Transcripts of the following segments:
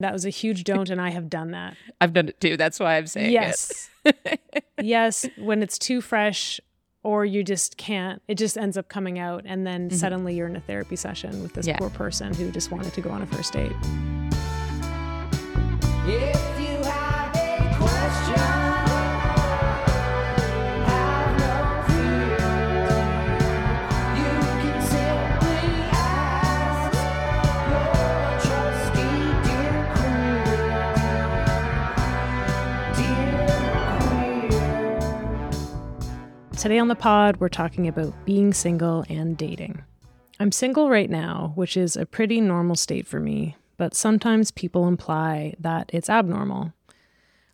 That was a huge don't, and I have done that. I've done it too. That's why I'm saying yes. yes, when it's too fresh or you just can't, it just ends up coming out. And then Mhm. suddenly you're in a therapy session with this Yeah. poor person who just wanted to go on a first date. If Today on the pod, we're talking about being single and dating. I'm single right now, which is a pretty normal state for me, but sometimes people imply that it's abnormal.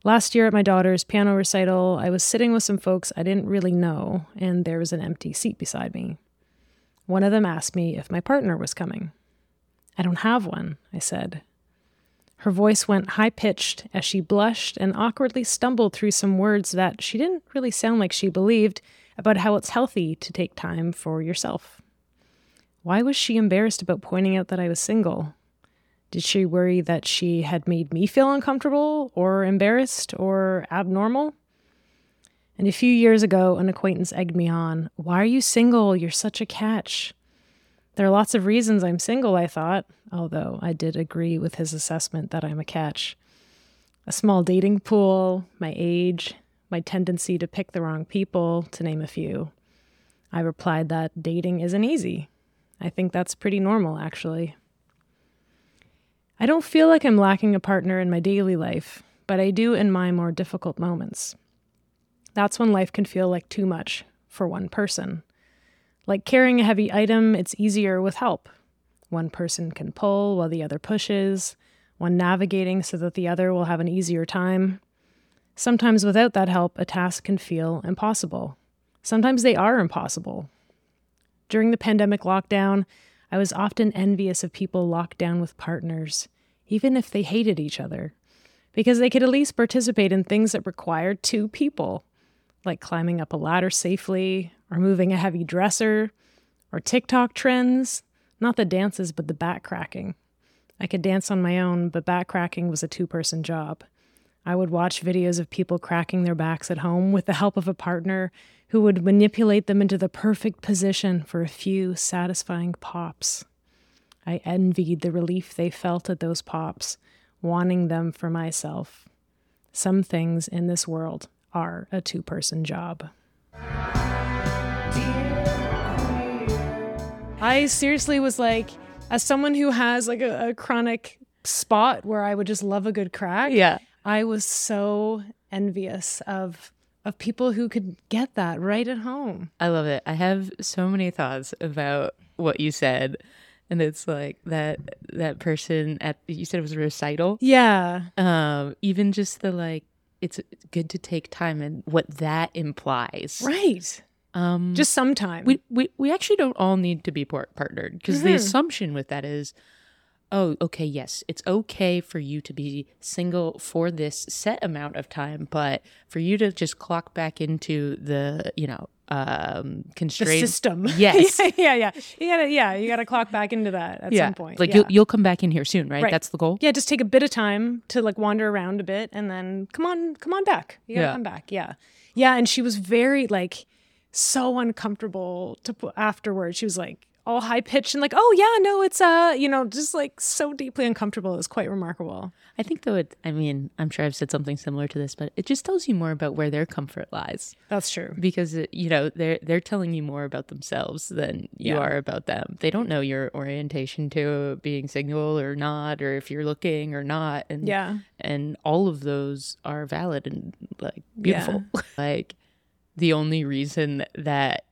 Last year at my daughter's piano recital, I was sitting with some folks I didn't really know, and there was an empty seat beside me. One of them asked me if my partner was coming. I don't have one, I said. Her voice went high pitched as she blushed and awkwardly stumbled through some words that she didn't really sound like she believed about how it's healthy to take time for yourself. Why was she embarrassed about pointing out that I was single? Did she worry that she had made me feel uncomfortable or embarrassed or abnormal? And a few years ago, an acquaintance egged me on. Why are you single? You're such a catch. There are lots of reasons I'm single, I thought, although I did agree with his assessment that I'm a catch. A small dating pool, my age, my tendency to pick the wrong people, to name a few. I replied that dating isn't easy. I think that's pretty normal, actually. I don't feel like I'm lacking a partner in my daily life, but I do in my more difficult moments. That's when life can feel like too much for one person. Like carrying a heavy item, it's easier with help. One person can pull while the other pushes, one navigating so that the other will have an easier time. Sometimes without that help, a task can feel impossible. Sometimes they are impossible. During the pandemic lockdown, I was often envious of people locked down with partners, even if they hated each other, because they could at least participate in things that required two people, like climbing up a ladder safely, or moving a heavy dresser, or TikTok trends, not the dances, but the back cracking. I could dance on my own, but back cracking was a two person job. I would watch videos of people cracking their backs at home with the help of a partner who would manipulate them into the perfect position for a few satisfying pops. I envied the relief they felt at those pops, wanting them for myself. Some things in this world are a two person job. I seriously was like, as someone who has like a, a chronic spot where I would just love a good crack, Yeah. I was so envious of of people who could get that right at home. I love it. I have so many thoughts about what you said. And it's like that that person at you said it was a recital. Yeah. Um, even just the like it's good to take time and what that implies. Right. Um Just sometime. we, we we actually don't all need to be par- partnered because the Mhm. assumption with that is oh okay yes it's okay for you to be single for this set amount of time but for you to just clock back into the you know um constraint system. Yes. yeah, yeah, yeah. You gotta yeah, you gotta clock back into that at some point. like yeah. you'll you'll come back in here soon right, Right. that's the goal yeah, just take a bit of time to like wander around a bit and then come on, come on back. You gotta Yeah. come back. Yeah. Yeah. And she was very like so uncomfortable to put afterwards. She was like all high pitched and like, oh yeah, no, it's uh, you know, just like so deeply uncomfortable. It was quite remarkable. i think though it i mean i'm sure i've said something similar to this but it just tells you more about where their comfort lies That's true. because it, you know they're they're telling you more about themselves than you Yeah. are about them. They don't know your orientation to being single or not, or if you're looking or not, and Yeah. and all of those are valid and like beautiful. like the only reason that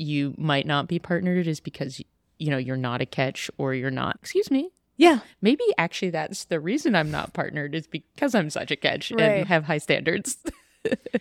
you might not be partnered is because you know you're not a catch or you're not. Excuse me. Yeah. Maybe actually that's the reason I'm not partnered is because I'm such a catch Right. and have high standards.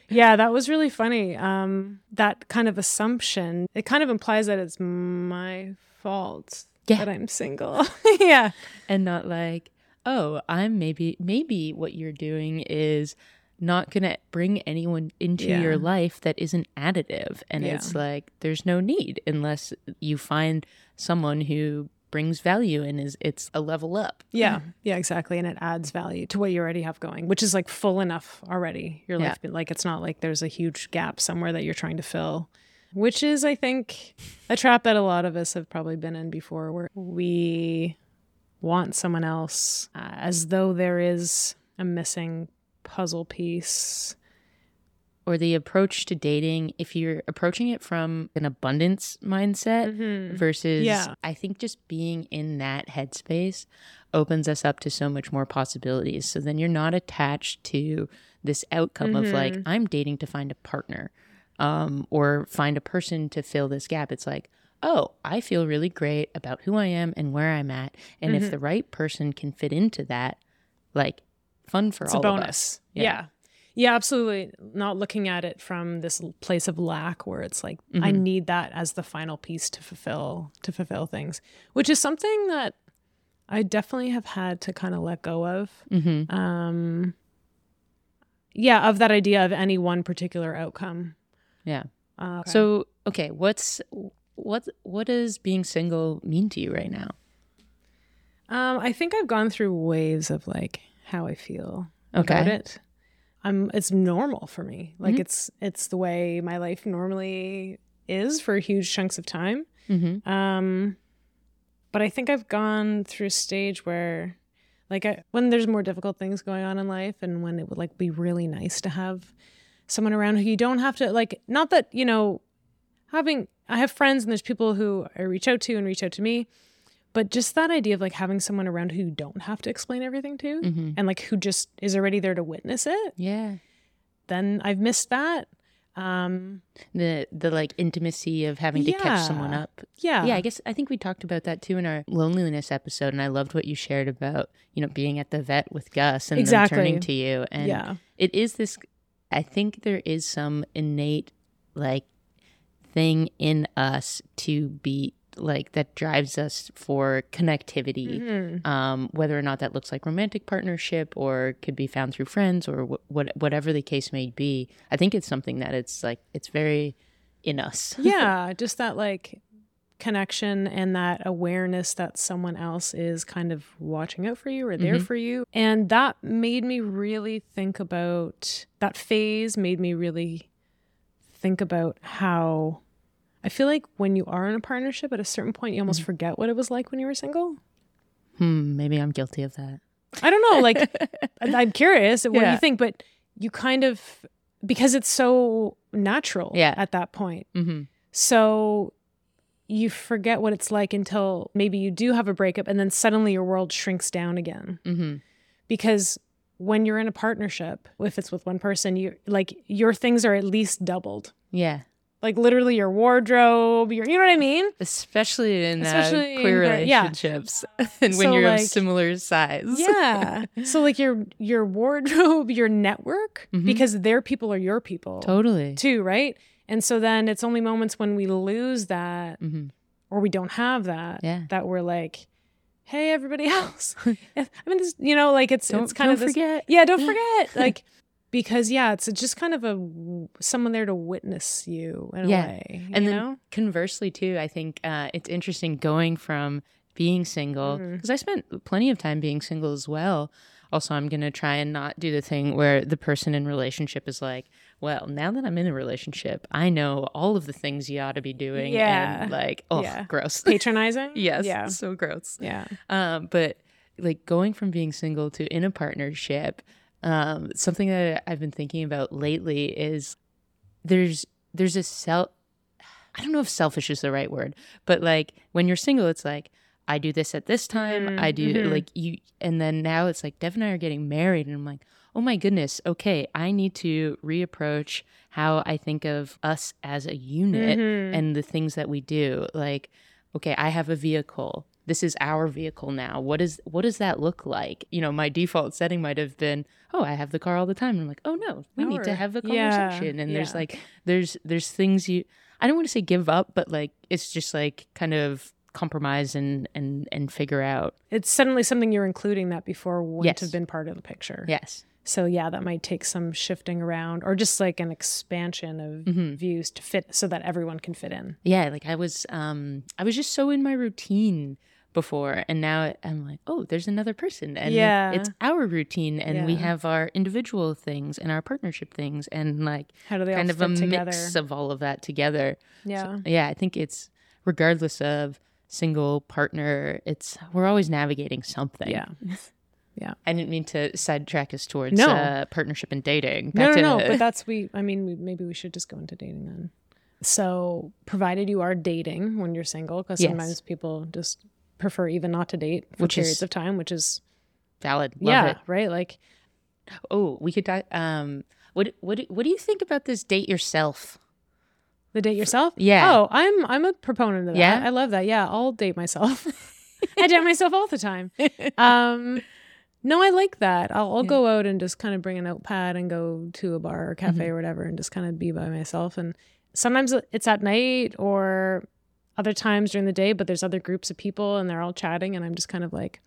Yeah, that was really funny. Um, that kind of assumption, it kind of implies that it's my fault Yeah. that I'm single. yeah. and not like oh i'm maybe maybe what you're doing is not gonna bring anyone into Yeah. your life that isn't additive and Yeah. it's like there's no need unless you find someone who brings value and is it's a level up. Yeah, yeah, exactly. And it adds value to what you already have going, which is like full enough already. Your Yeah. life, like it's not like there's a huge gap somewhere that you're trying to fill, which is, I think, a trap that a lot of us have probably been in before, where we want someone else uh, as though there is a missing puzzle piece. Or the approach to dating, if you're approaching it from an abundance mindset mm-hmm. versus Yeah. I think just being in that headspace opens us up to so much more possibilities. So then you're not attached to this outcome of like, mm-hmm. I'm dating to find a partner um, or find a person to fill this gap. It's like, oh, I feel really great about who I am and where I'm at. And if mm-hmm. the right person can fit into that, like fun for It's all a of us. bonus. Yeah. yeah. absolutely. Not looking at it from this place of lack where it's like I need that as the final piece to fulfill to fulfill things, which is something that I definitely have had to kind of let go of. Mm-hmm. Um yeah, of that idea of any one particular outcome. Yeah. Uh, So okay, what's what what does being single mean to you right now? um I think I've gone through waves of like how I feel about it. I'm it's normal for me. Like it's it's the way my life normally is for huge chunks of time. Mm-hmm. Um but I think I've gone through a stage where like I, when there's more difficult things going on in life and when it would like be really nice to have someone around who you don't have to like not that, you know, having I have friends and there's people who I reach out to and reach out to me, but just that idea of like having someone around who you don't have to explain everything to Mm-hmm. and like who just is already there to witness it, Yeah. then I've missed that. Um The the like intimacy of having to catch someone up. yeah. Yeah, I guess I think we talked about that too in our loneliness episode, and I loved what you shared about you know being at the vet with Gus and Exactly. then turning to you, and yeah. it is this. I think there is some innate like thing in us to be like that drives us for connectivity Mhm. um, whether or not that looks like romantic partnership or could be found through friends or wh- what whatever the case may be i think it's something that it's like it's very in us yeah just that like connection and that awareness that someone else is kind of watching out for you or there Mhm. for you and that made me really think about that phase made me really think about how i feel like when you are in a partnership at a certain point you almost forget what it was like when you were single hmm maybe i'm guilty of that I don't know. Like, I'm curious what Yeah. you think, but you kind of because it's so natural Yeah. at that point. mm-hmm. So you forget what it's like until maybe you do have a breakup, and then suddenly your world shrinks down again. Mm-hmm. Because when you're in a partnership, if it's with one person, you like your things are at least doubled. yeah Like literally your wardrobe, your you know what I mean? especially in Especially uh, in queer yeah. relationships and when So, you're of similar size Yeah. so like your your wardrobe, your network, Mhm. because their people are your people. totally too, right? And so then it's only moments when we lose that mm-hmm. or we don't have that Yeah. that we're like, hey, everybody else. I mean, this, you know, like it's don't, it's kind of this, forget yeah, don't forget, like because yeah, it's just kind of a someone there to witness you in Yeah. a way, and then know. conversely too i think uh, it's interesting going from being single because i spent plenty of time being single as well also i'm going to try and not do the thing where the person in relationship is like well now that i'm in a relationship i know all of the things you ought to be doing Yeah. and like oh Yeah. gross Patronizing, yes yeah, so gross yeah, um, but like going from being single to in a partnership, um, something that I've been thinking about lately is there's there's a self. I don't know if selfish is the right word, but like when you're single, it's like I do this at this time. I do Mhm. like you, and then now it's like Dev and I are getting married, and I'm like, oh my goodness, okay, I need to reapproach how I think of us as a unit Mhm. and the things that we do. Like, okay, I have a vehicle. This is our vehicle now. What is what does that look like? You know, my default setting might have been, oh, I have the car all the time. And I'm like, oh no, we need to have a yeah, conversation. and there's yeah. like there's there's things you I don't want to say give up, but like it's just like kind of compromise and and and figure out. it's suddenly something you're including that before wouldn't Yes. have been part of the picture. Yes. So yeah, that might take some shifting around or just like an expansion of Mhm. views to fit so that everyone can fit in. Yeah, like I was um I was just so in my routine before and now i'm like oh there's another person and Yeah. it's our routine and we have our individual things and our partnership things and like How do they kind of a together? mix of all of that together yeah. yeah i think it's regardless of single partner it's we're always navigating something yeah. Yeah i didn't mean to sidetrack us towards No. uh, partnership and dating No, Back no, no. to- But that's we. I mean, we, maybe we should just go into dating then. So, provided you are dating when you're single, because Yes. sometimes people just prefer even not to date for Which periods of time, which is valid love yeah, it right. Like oh we could di- um what what what do you think about this date yourself the date yourself. Yeah. Oh, I'm I'm a proponent of that. Yeah? I love that. Yeah, I'll date myself. I date myself all the time. Um, no, I like that. I'll, I'll Yeah. go out and just kind of bring a notepad and go to a bar or cafe Mhm. or whatever and just kind of be by myself. And sometimes it's at night or other times during the day, but there's other groups of people and they're all chatting and I'm just kind of like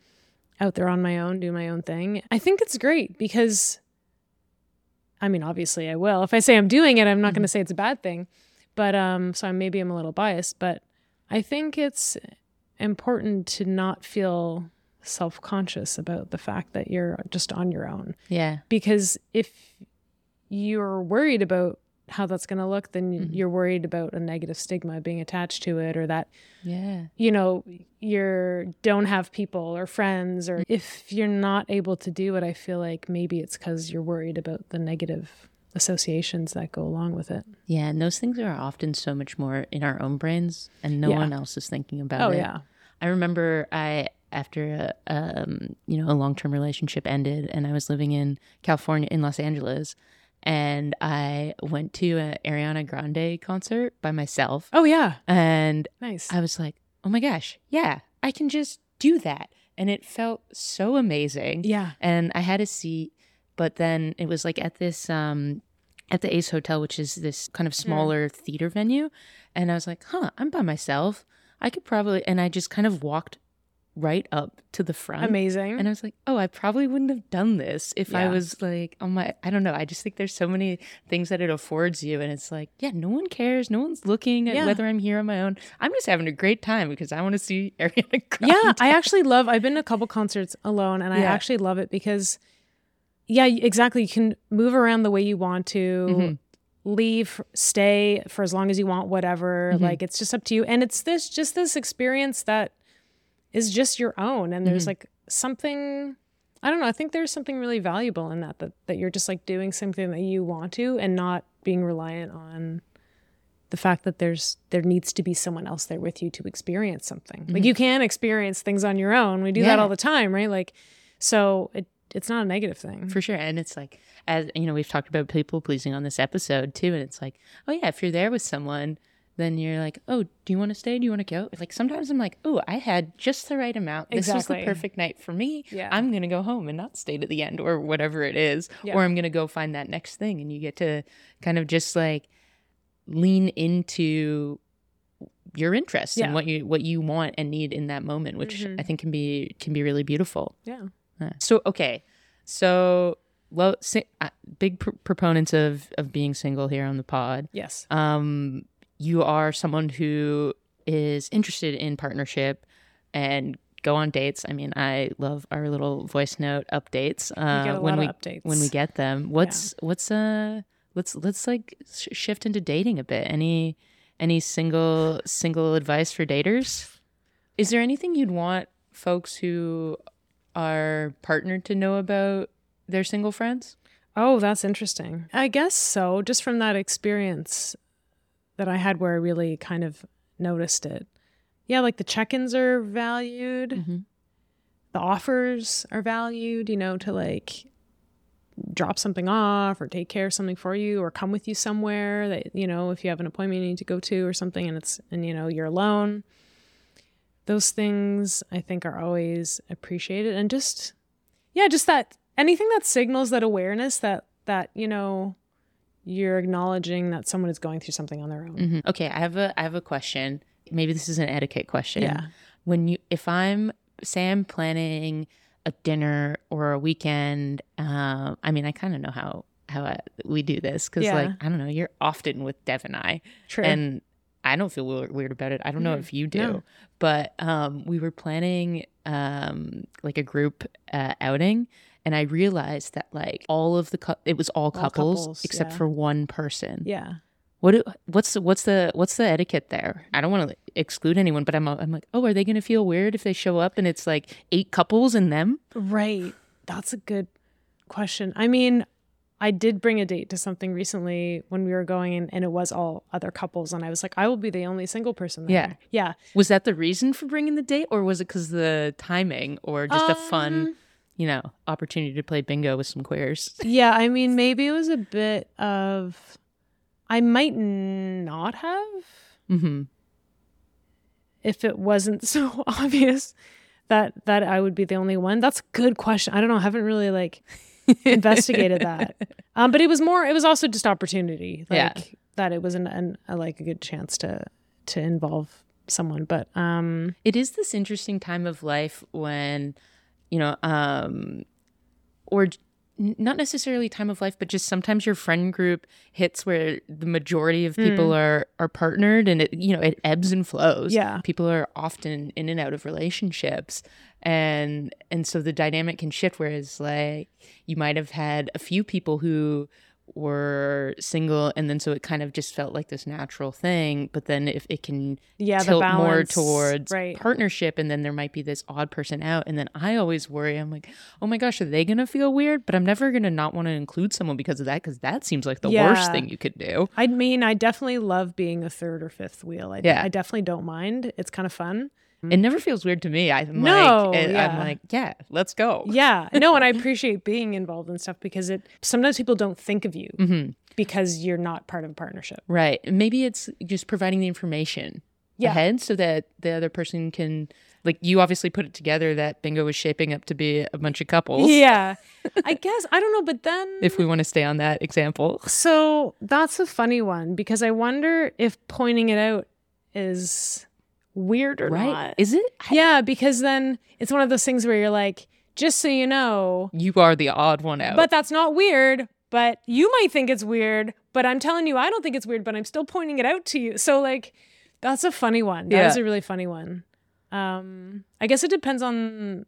out there on my own, doing my own thing. I think it's great because I mean, obviously I will. If I say I'm doing it, I'm not going to say it's a bad thing. But um so I maybe I'm a little biased, but I think it's important to not feel self-conscious about the fact that you're just on your own yeah because if you're worried about how that's going to look then Mhm. you're worried about a negative stigma being attached to it or that yeah you know you're don't have people or friends or if you're not able to do it i feel like maybe it's cuz you're worried about the negative associations that go along with it Yeah, and those things are often so much more in our own brains, and no Yeah. one else is thinking about oh it. yeah I remember I after a, um, you know a long term relationship ended, and I was living in California in Los Angeles, and I went to a Ariana Grande concert by myself, oh yeah. And nice. I was like, oh my gosh, yeah, I can just do that, and it felt so amazing. Yeah. And I had a seat, but then it was like at this um at the Ace Hotel, which is this kind of smaller theater venue, and I was like, huh, I'm by myself. I could probably and I just kind of walked right up to the front. amazing And I was like, oh, I probably wouldn't have done this if I was like on my I don't know. I just think there's so many things that it affords you and it's like, yeah, no one cares. No one's looking at Yeah. whether I'm here on my own. I'm just having a great time because I want to see Ariana Grande. Yeah, I actually love. I've been to a couple concerts alone, and I actually love it because, yeah, exactly. You can move around the way you want to, Mhm. leave, stay for as long as you want, whatever. Mhm. Like it's just up to you, and it's this just this experience that is just your own, and there's Mhm. like something. I don't know. I think there's something really valuable in that that that you're just like doing something that you want to, and not being reliant on the fact that there's there needs to be someone else there with you to experience something. Like Mhm. you can experience things on your own. We do that all the time, right? Like so it it's not a negative thing. for sure and it's like as you know we've talked about people pleasing on this episode too and it's like oh yeah if you're there with someone then you're like oh do you want to stay do you want to go like sometimes i'm like oh i had just the right amount this was the perfect night for me Yeah. i'm gonna go home and not stay to the end or whatever it is Yeah. or i'm gonna go find that next thing and you get to kind of just like lean into your interests Yeah. and what you what you want and need in that moment which Mhm. i think can be can be really beautiful Yeah. uh, So okay, so lo- si- uh, big pr- proponents of of being single here on the pod. Yes. Um, you are someone who is interested in partnership and go on dates. I mean, I love our little voice note updates We uh, a when we updates. when we get them. What's what's uh let's let's like sh- shift into dating a bit. Any any single single advice for daters? Is there anything you'd want folks who are partnered to know about their single friends? Oh, that's interesting. I guess so. Just from that experience that I had where I really kind of noticed it. Yeah, like the check-ins are valued. Mhm. the offers are valued, you know, to like drop something off or take care of something for you or come with you somewhere that, you know, if you have an appointment you need to go to or something and it's, and, you know, you're alone. Those things I think are always appreciated and just, yeah, just that anything that signals that awareness that, that, you know, you're acknowledging that someone is going through something on their own. Mhm. Okay, I have a I have a question. Maybe this is an etiquette question. Yeah. When you if I'm say I'm planning a dinner or a weekend, um, I mean I kind of know how how I, we do this because Yeah. like I don't know, you're often with Dev and I, True. and I don't feel weir- weird about it. I don't know if you do, No. but um, we were planning um, like a group uh, outing, and I realized that like all of the cou- it was all couples, couples, except yeah. for one person. Yeah. What do, what's the, what's the what's the etiquette there? I don't want to exclude anyone, but I'm I'm like, oh, are they going to feel weird if they show up and it's like eight couples and them? Right. That's a good question. I mean, I did bring a date to something recently when we were going and, and it was all other couples and I was like, I will be the only single person there. Yeah. Yeah. Was that the reason for bringing the date, or was it because the timing, or just a fun, Um, you know, opportunity to play bingo with some queers? Yeah, I mean, maybe it was a bit of I might not have hmm if it wasn't so obvious that that I would be the only one. That's a good question. I don't know. I haven't really like investigated that. Um, but it was more. It was also just opportunity. Like Yeah. that. It was an, an a, like a good chance to to involve someone. But um, it is this interesting time of life when you know um or not necessarily time of life but just sometimes your friend group hits where the majority of people are are partnered and it you know it ebbs and flows Yeah. people are often in and out of relationships and and so the dynamic can shift whereas like you might have had a few people who were single and then so it kind of just felt like this natural thing but then if it can yeah, tilt more towards right. partnership and then there might be this odd person out and then i always worry i'm like oh my gosh are they gonna feel weird but i'm never gonna not want to include someone because of that because that seems like the worst thing you could do I mean, I definitely love being a third or fifth wheel. I, Yeah. I definitely don't mind. It's kind of fun. It never feels weird to me i'm Mm-hmm. No, like i'm yeah. like yeah let's go Yeah, no, and I appreciate being involved in stuff because it sometimes people don't think of you hmm because you're not part of a partnership. right maybe it's just providing the information Yeah. ahead so that the other person can like you obviously put it together that bingo was shaping up to be a bunch of couples Yeah, I guess I don't know, but then if we want to stay on that example so that's a funny one because I wonder if pointing it out is weird or right not. is it yeah, because then it's one of those things where you're like, just so you know, you are the odd one out but that's not weird. But you might think it's weird, but I'm telling you, I don't think it's weird, but I'm still pointing it out to you. So like, that's a funny one. That is Yeah. a really funny one. Um, I guess it depends on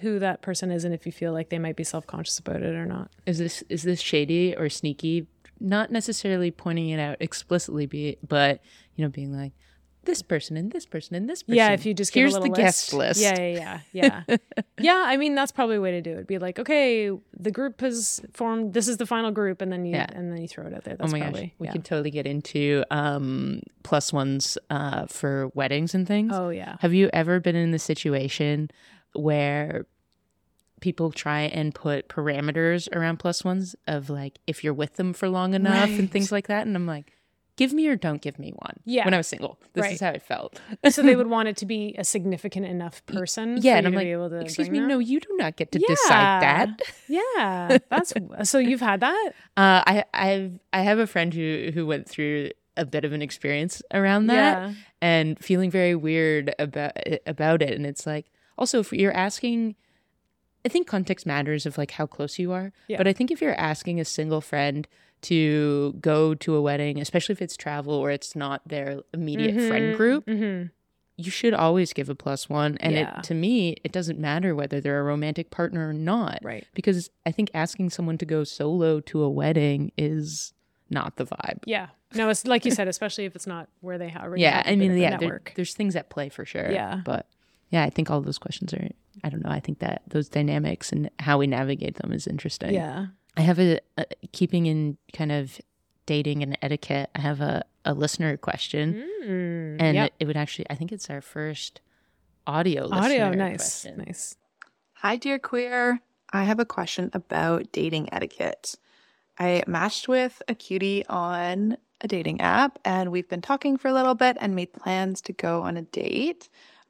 who that person is and if you feel like they might be self-conscious about it or not. is this is this shady or sneaky not necessarily pointing it out explicitly be but you know being like this person and this person and this person Yeah, if you just here's the little guest list Yeah, yeah, yeah, yeah. yeah, I mean that's probably a way to do it. Be like, okay, the group has formed. This is the final group, and then you Yeah. and then you throw it out there. oh That's my probably gosh we yeah. can totally get into um plus ones uh for weddings and things Oh yeah. have you ever been in the situation where people try and put parameters around plus ones of like if you're with them for long enough and things like that and i'm like give me or don't give me one Yeah. when i was single this Right. is how it felt so they would want it to be a significant enough person. yeah for and i'm to like be able to excuse me no you do not get to Yeah. decide that Yeah, that's so you've had that. uh, I I've I have a friend who who went through a bit of an experience around that Yeah. and feeling very weird about about it and it's like also if you're asking I think context matters of like how close you are Yeah. but I think if you're asking a single friend to go to a wedding especially if it's travel or it's not their immediate friend group hmm you should always give a plus one and Yeah. it to me it doesn't matter whether they're a romantic partner or not Right. because I think asking someone to go solo to a wedding is not the vibe. Yeah. No, it's like you said, especially if it's not where they already Yeah, have a I mean, yeah, there, there's things at play for sure. Yeah. but yeah, I think all those questions are. I don't know. I think that those dynamics and how we navigate them is interesting. Yeah. I have a, a keeping in kind of dating and etiquette. I have a a listener question, Mm, and yep. it, it would actually. I think it's our first audio listener audio, nice, question. nice. Hi, dear queer. I have a question about dating etiquette. I matched with a cutie on a dating app, and we've been talking for a little bit and made plans to go on a date.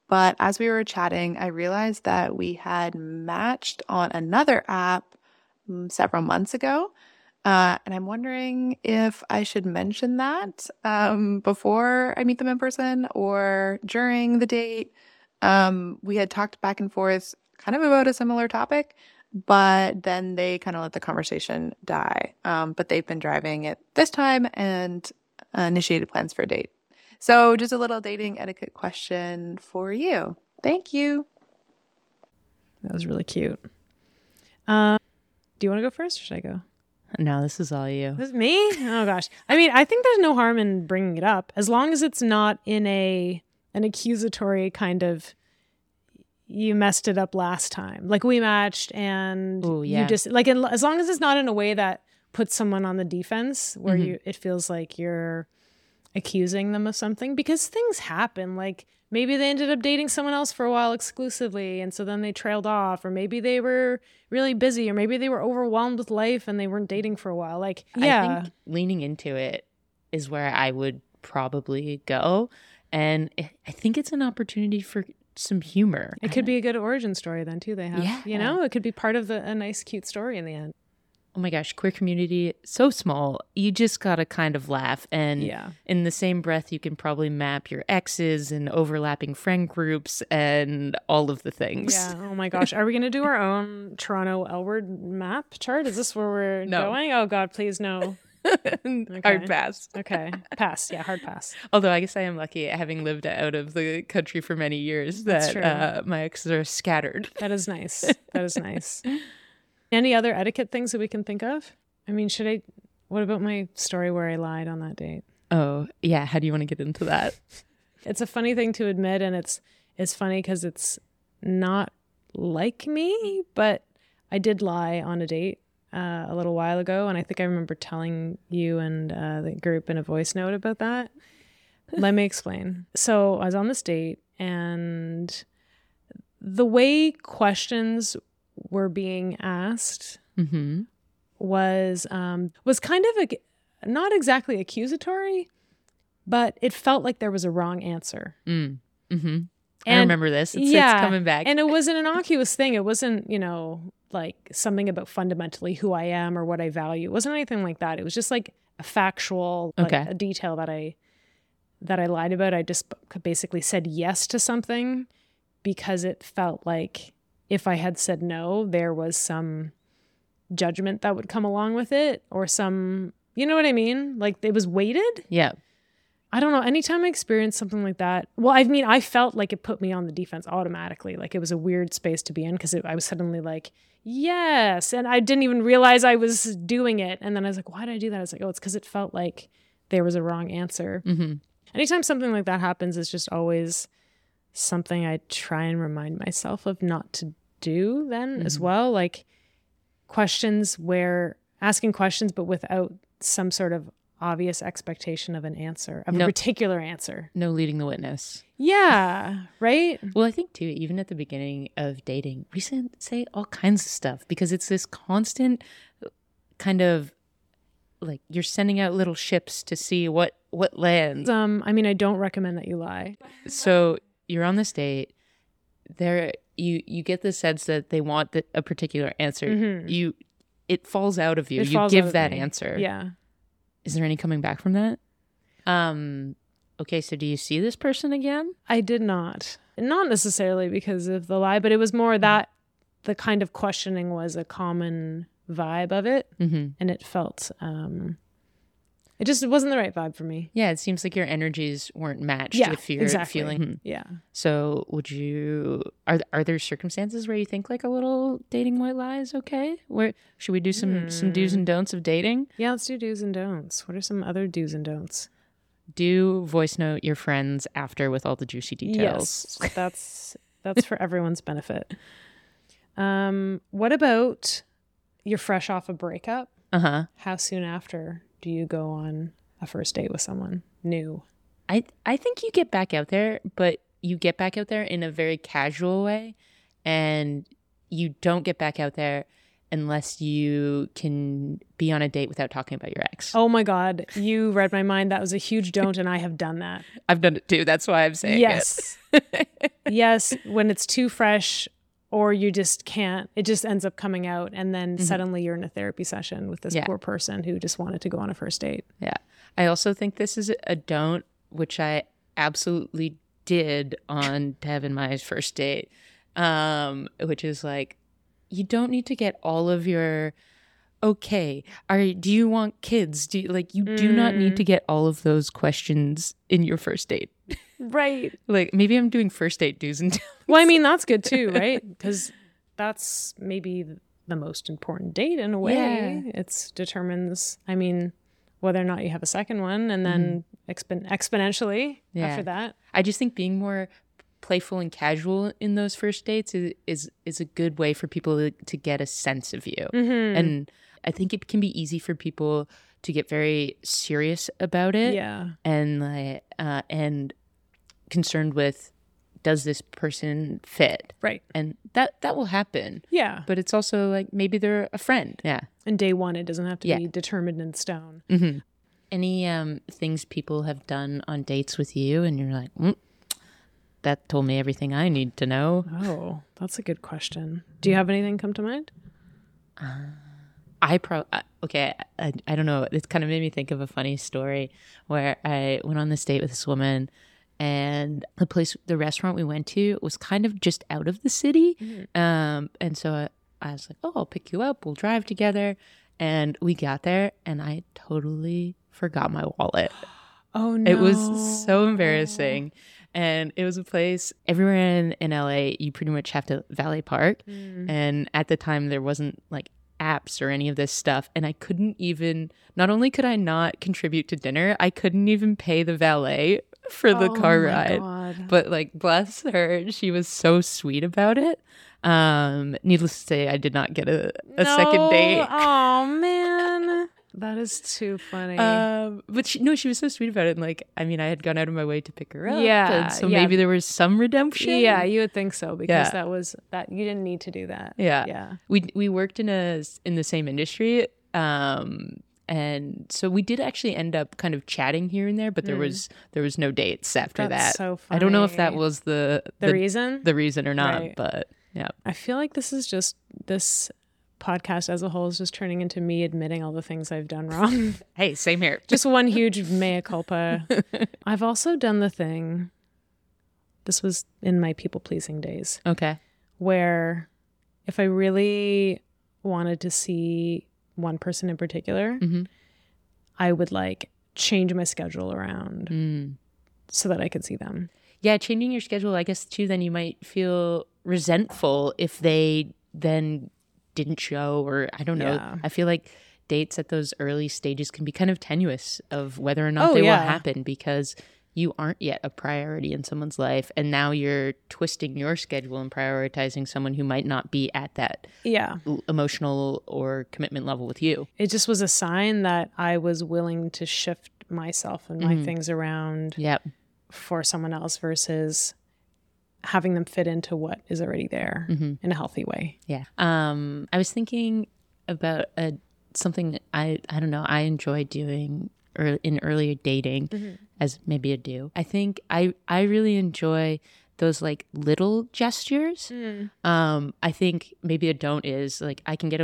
But as we were chatting, I realized that we had matched on another app several months ago. Uh, and I'm wondering if I should mention that um, before I meet them in person or during the date. Um, we had talked back and forth kind of about a similar topic, but then they kind of let the conversation die. Um, but they've been driving it this time and uh, initiated plans for a date. So, just a little dating etiquette question for you. Thank you. That was really cute. Um, do you want to go first or should I go? No, this is all you. This is me? Oh gosh. I mean, I think there's no harm in bringing it up as long as it's not in a an accusatory kind of you messed it up last time. Like we matched and Ooh, yeah. you just like in, as long as it's not in a way that puts someone on the defense where Mhm. you it feels like you're accusing them of something because things happen like maybe they ended up dating someone else for a while exclusively and so then they trailed off or maybe they were really busy or maybe they were overwhelmed with life and they weren't dating for a while like yeah I think leaning into it is where I would probably go. And I- I think it's an opportunity for some humor. It could be a good origin story then too. They have, Yeah. you know, it could be part of the, a nice, cute story in the end. Oh my gosh, queer community so small. You just gotta kind of laugh. And Yeah, in the same breath, you can probably map your exes and overlapping friend groups and all of the things. yeah. Oh my gosh, are we gonna do our own Toronto L Word map chart? Is this where we're No. going? Oh God, please no. Hard pass. Okay, pass. Yeah, hard pass. Although I guess I am lucky having lived out of the country for many years that uh, my exes are scattered. That is nice. That is nice. Any other etiquette things that we can think of? I mean, should I? What about my story where I lied on that date? Oh, yeah. How do you want to get into that? it's a funny thing to admit and it's it's funny because it's not like me but i did lie on a date uh, a little while ago and i think i remember telling you and uh, the group in a voice note about that let me explain so i was on this date and the way questions were being asked Mm-hmm. was um, was kind of a, not exactly accusatory but it felt like there was a wrong answer Mm. Mm-hmm. I And- remember this. It's, yeah, it's coming back. And it was an innocuous thing. It wasn't, you know, like something about fundamentally who I am or what I value. It wasn't anything like that. It was just like a factual, like Okay. a detail that I that I lied about. I just basically said yes to something because it felt like if I had said no, there was some judgment that would come along with it or some, you know what I mean? Like it was weighted. yeah. I don't know. Anytime I experienced something like that, well, I mean, I felt like it put me on the defense automatically. Like it was a weird space to be in because I was suddenly like, yes. And I didn't even realize I was doing it. And then I was like, why did I do that? I was like, oh, it's because it felt like there was a wrong answer. Mm-hmm. Anytime something like that happens, it's just always something I try and remind myself of not to do then as Mhm. well. Like questions where asking questions, but without some sort of obvious expectation of an answer, of No. a particular answer. No leading the witness. Yeah, right? Well, I think too, even at the beginning of dating, we say, say all kinds of stuff because it's this constant uh, kind of like you're sending out little ships to see what what lands. Um, I mean, I don't recommend that you lie. So you're on this date. There, you you get the sense that they want the, a particular answer. Mhm. You, it falls out of you. It you give that me. answer. Yeah. Is there any coming back from that? Um. Okay. So do you see this person again? I did not. Not necessarily because of the lie, but it was more that the kind of questioning was a common vibe of it. Mm-hmm. And it felt, um, it just wasn't the right vibe for me. Yeah. It seems like your energies weren't matched Yeah, with your exactly. feeling. Hmm. Yeah. So would you? Are are there circumstances where you think like a little dating white lie is okay? Where should we do some some do's Hmm. and don'ts of dating? Yeah, let's do do's and don'ts. What are some other do's and don'ts? Do voice note your friends after with all the juicy details. Yes, that's that's for everyone's benefit. Um, what about you're fresh off a breakup? Uh huh. How soon after do you go on a first date with someone new? I I think you get back out there, but you get back out there in a very casual way, and you don't get back out there unless you can be on a date without talking about your ex. Oh my god, you read my mind. That was a huge don't, and I have done that. I've done it too. That's why I'm saying yes, yes. When it's too fresh, or you just can't, it just ends up coming out, and then suddenly you're in a therapy session with this Mm-hmm. Yeah. poor person who just wanted to go on a first date. Yeah. I also think this is a don't, which I absolutely did on Dev and my first date, um, which is like, you don't need to get all of your okay are do you want kids do you, like you do not need to get all of those questions in your first date Right. like maybe i'm doing first date do's and don'ts. Well, I mean, that's good too, right? Because that's maybe the most important date in a way. Yeah. It's determines, I mean, whether or not you have a second one and then expon- exponentially Yeah. after that. i just think being more playful and casual in those first dates is is, is a good way for people to, to get a sense of you Mm-hmm. and i think it can be easy for people to get very serious about it Yeah. and like uh, and concerned with does this person fit Right. and that that will happen Yeah. but it's also like maybe they're a friend yeah And day one, it doesn't have to Yeah. be determined in stone. mm-hmm. any um things people have done on dates with you and you're like mm, that told me everything i need to know Oh, that's a good question. Do you have anything come to mind? I pro uh, okay. I, I don't know. It's kind of made me think of a funny story where I went on this date with this woman, and the place, the restaurant we went to, was kind of just out of the city. Um, and so I, I was like, "Oh, I'll pick you up. We'll drive together." And we got there, and I totally forgot my wallet. Oh, no. It was so embarrassing. And it was a place everywhere in, in LA, you pretty much have to valet park. Mm. And at the time, there wasn't like apps or any of this stuff. And I couldn't even, not only could I not contribute to dinner, I couldn't even pay the valet for the Oh car ride. God. But like, bless her, she was so sweet about it. Um, needless to say, I did not get a, a second date. Oh, man. That is too funny. Um, but she, no, she was so sweet about it. And like, I mean, I had gone out of my way to pick her up. Yeah, so yeah. maybe there was some redemption. yeah, you would think so because Yeah. that was that you didn't need to do that. yeah, Yeah. We we worked in a in the same industry. Um, and so we did actually end up kind of chatting here and there, but there hmm. was there was no dates after. That's that. so I don't know if that was the The, reason? the reason or not, Right. but yeah. I feel like this is just this podcast as a whole is just turning into me admitting all the things I've done wrong. Hey, same here. just one huge mea culpa. I've also done the thing. This was in my people pleasing days okay. where if I really wanted to see one person in particular, Mhm. I would like change my schedule around Mm. so that I could see them. Yeah, changing your schedule, I guess too, then you might feel resentful if they then didn't show or I don't know. Yeah. I feel like dates at those early stages can be kind of tenuous of whether or not Oh, they yeah. will happen because you aren't yet a priority in someone's life and now you're twisting your schedule and prioritizing someone who might not be at that Yeah. emotional or commitment level with you. It just was a sign that I was willing to shift myself and my Mhm. things around Yep. for someone else versus having them fit into what is already there hmm in a healthy way. Yeah. Um, I was thinking about a, something that I I don't know I enjoy doing ear in earlier dating as maybe a do. I think I I really enjoy those like little gestures. Um, I think maybe a don't is like I can get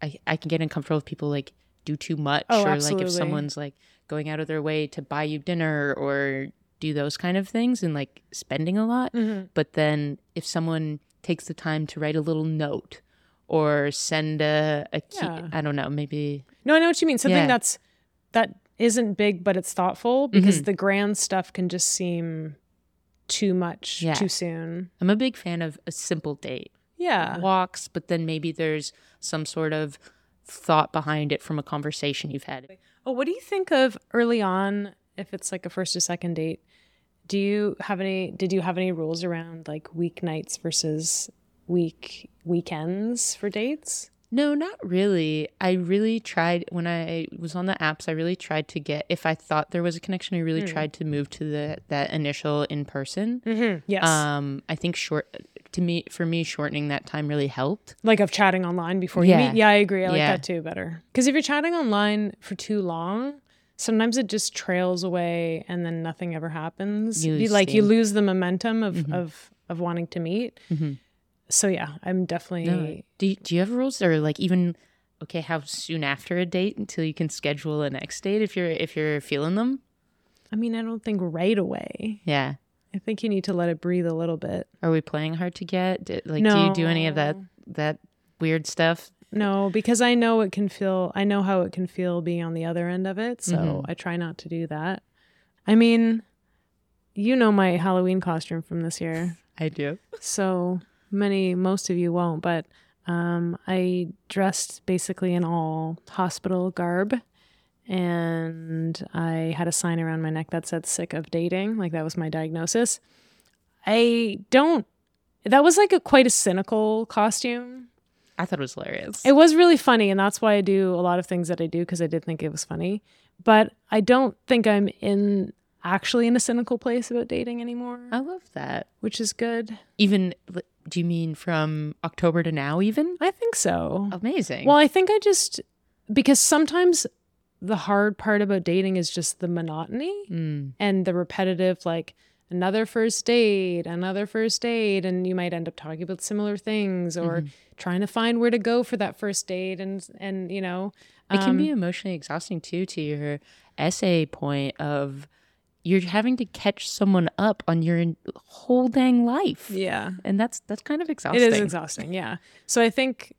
I, I can get uncomfortable if people like do too much Oh, or like if someone's like going out of their way to buy you dinner or do those kind of things and like spending a lot. Mm-hmm. But then if someone takes the time to write a little note or send a, a key, Yeah. I don't know, maybe No, I know what you mean. Something Yeah. that's that isn't big, but it's thoughtful because Mm-hmm. the grand stuff can just seem too much Yeah. too soon. I'm a big fan of a simple date. Yeah. Walks, but then maybe there's some sort of thought behind it from a conversation you've had. Oh, what do you think of early on if it's like a first or second date? Do you have any did you have any rules around like weeknights versus week weekends for dates? No, not really. I really tried when I was on the apps. I really tried to get if I thought there was a connection. I really tried to move to the that initial in person. Mm-hmm. Yes. Um, I think short to me for me shortening that time really helped. like of chatting online before you Yeah. meet. Yeah, I agree. I like Yeah. that too better. Because if you're chatting online for too long, sometimes it just trails away and then nothing ever happens. You You, like you lose the momentum of of of wanting to meet. Mhm. So yeah, I'm definitely No. Do you, do you have rules or like even okay how soon after a date until you can schedule a next date if you're if you're feeling them? I mean, I don't think right away. Yeah. I think you need to let it breathe a little bit. Are we playing hard to get? Did, like do you do any of that that weird stuff? no, because I know it can feel. I know how it can feel being on the other end of it. So Mhm. I try not to do that. I mean, you know my Halloween costume from this year. I do. So many, most of you won't, but um, I dressed basically in all hospital garb. And I had a sign around my neck that said sick of dating. Like that was my diagnosis. I don't, that was like a quite a cynical costume. I thought it was hilarious. It was really funny. And that's why I do a lot of things that I do because I did think it was funny. But I don't think I'm in actually in a cynical place about dating anymore, I love that. which is good. Even, do you mean from October to now? Even I think so. amazing. Well, I think I just because sometimes the hard part about dating is just the monotony Mm. and the repetitive like another first date, another first date and you might end up talking about similar things or trying to find where to go for that first date and and you know It can be um, emotionally exhausting too, to your essay point of you're having to catch someone up on your whole dang life. yeah. And that's that's kind of exhausting. It is exhausting, yeah. So I think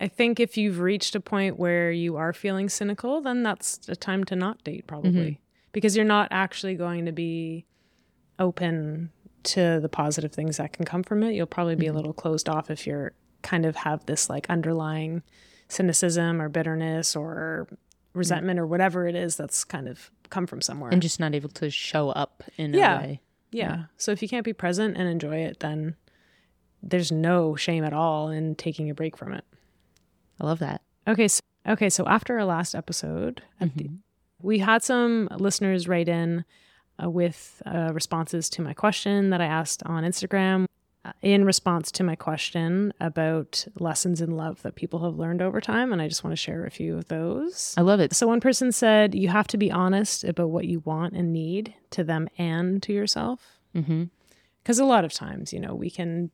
I think if you've reached a point where you are feeling cynical, then that's a time to not date probably. Mm-hmm. Because you're not actually going to be open to the positive things that can come from it. You'll probably be a mm-hmm. little closed off if you're kind of have this like underlying cynicism or bitterness or resentment or whatever it is that's kind of come from somewhere. And just not able to show up in Yeah. a way. Yeah. So if you can't be present and enjoy it, then there's no shame at all in taking a break from it. I love that. Okay. So, okay. So after our last episode, at the, we had some listeners write in uh, with uh, responses to my question that I asked on Instagram. Uh, In response to my question about lessons in love that people have learned over time, and I just want to share a few of those. I love it. So one person said you have to be honest about what you want and need to them and to yourself. Mm-hmm. Because a lot of times, you know, we can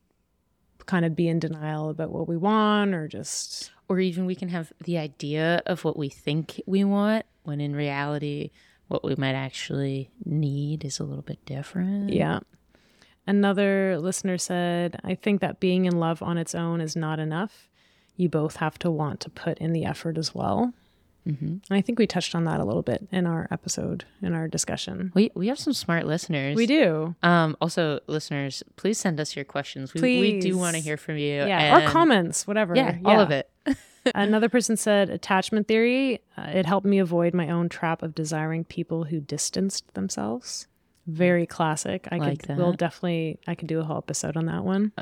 kind of be in denial about what we want or just Or even we can have the idea of what we think we want when in reality what we might actually need is a little bit different. yeah. Another listener said, I think that being in love on its own is not enough. You both have to want to put in the effort as well. Mm-hmm. And I think we touched on that a little bit in our episode, in our discussion. We we have some smart listeners. We do. Um, also, listeners, please send us your questions. We, we do want to hear from you. Yeah. Or comments, whatever. Yeah, all of it. Another person said attachment theory. Uh, it helped me avoid my own trap of desiring people who distanced themselves. Very classic. I Like could. We'll definitely. I could do a whole episode on that one.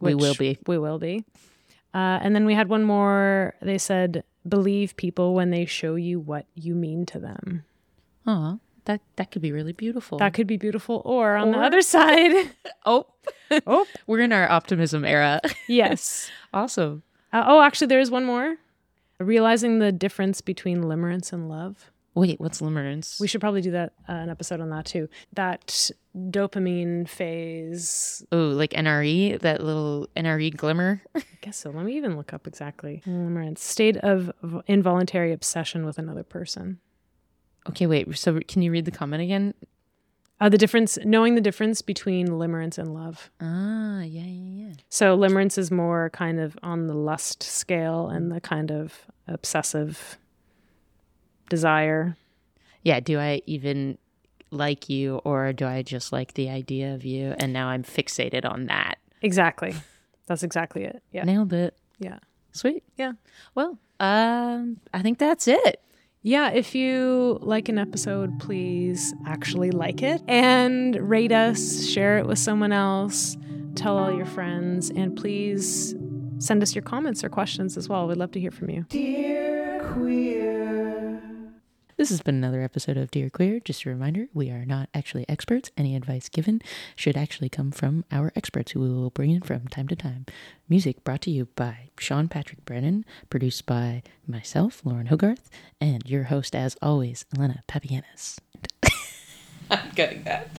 we will be. We will be. Uh, and then we had one more. They said believe people when they show you what you mean to them. Aw, that that could be really beautiful. That could be beautiful. Or on the other side, oh, oh we're in our optimism era. yes. awesome. Uh, oh, actually, there is one more. Realizing the difference between limerence and love. Wait, what's limerence? We should probably do that uh, an episode on that too. That dopamine phase. oh, like NRE, that little NRE glimmer. I guess so. Let me even look up exactly. Limerence. State of involuntary obsession with another person. okay, wait. So can you read the comment again? Uh, the difference, knowing the difference between limerence and love. Ah, yeah, yeah, yeah. So limerence is more kind of on the lust scale and the kind of obsessive desire. Yeah. Do I even like you, or do I just like the idea of you? And now I'm fixated on that. Exactly. That's exactly it. Yeah. Nailed it. Yeah. Sweet. Yeah. Well, um, I think that's it. Yeah, if you like an episode, please actually like it and rate us, share it with someone else, tell all your friends, and please send us your comments or questions as well. We'd love to hear from you. Dear queer. This has been another episode of Dear Queer. Just a reminder, we are not actually experts. Any advice given should actually come from our experts who we will bring in from time to time. Music brought to you by Sean Patrick Brennan, produced by myself, Lauren Hogarth, and your host, as always, Alena Papayanis. I'm cutting that.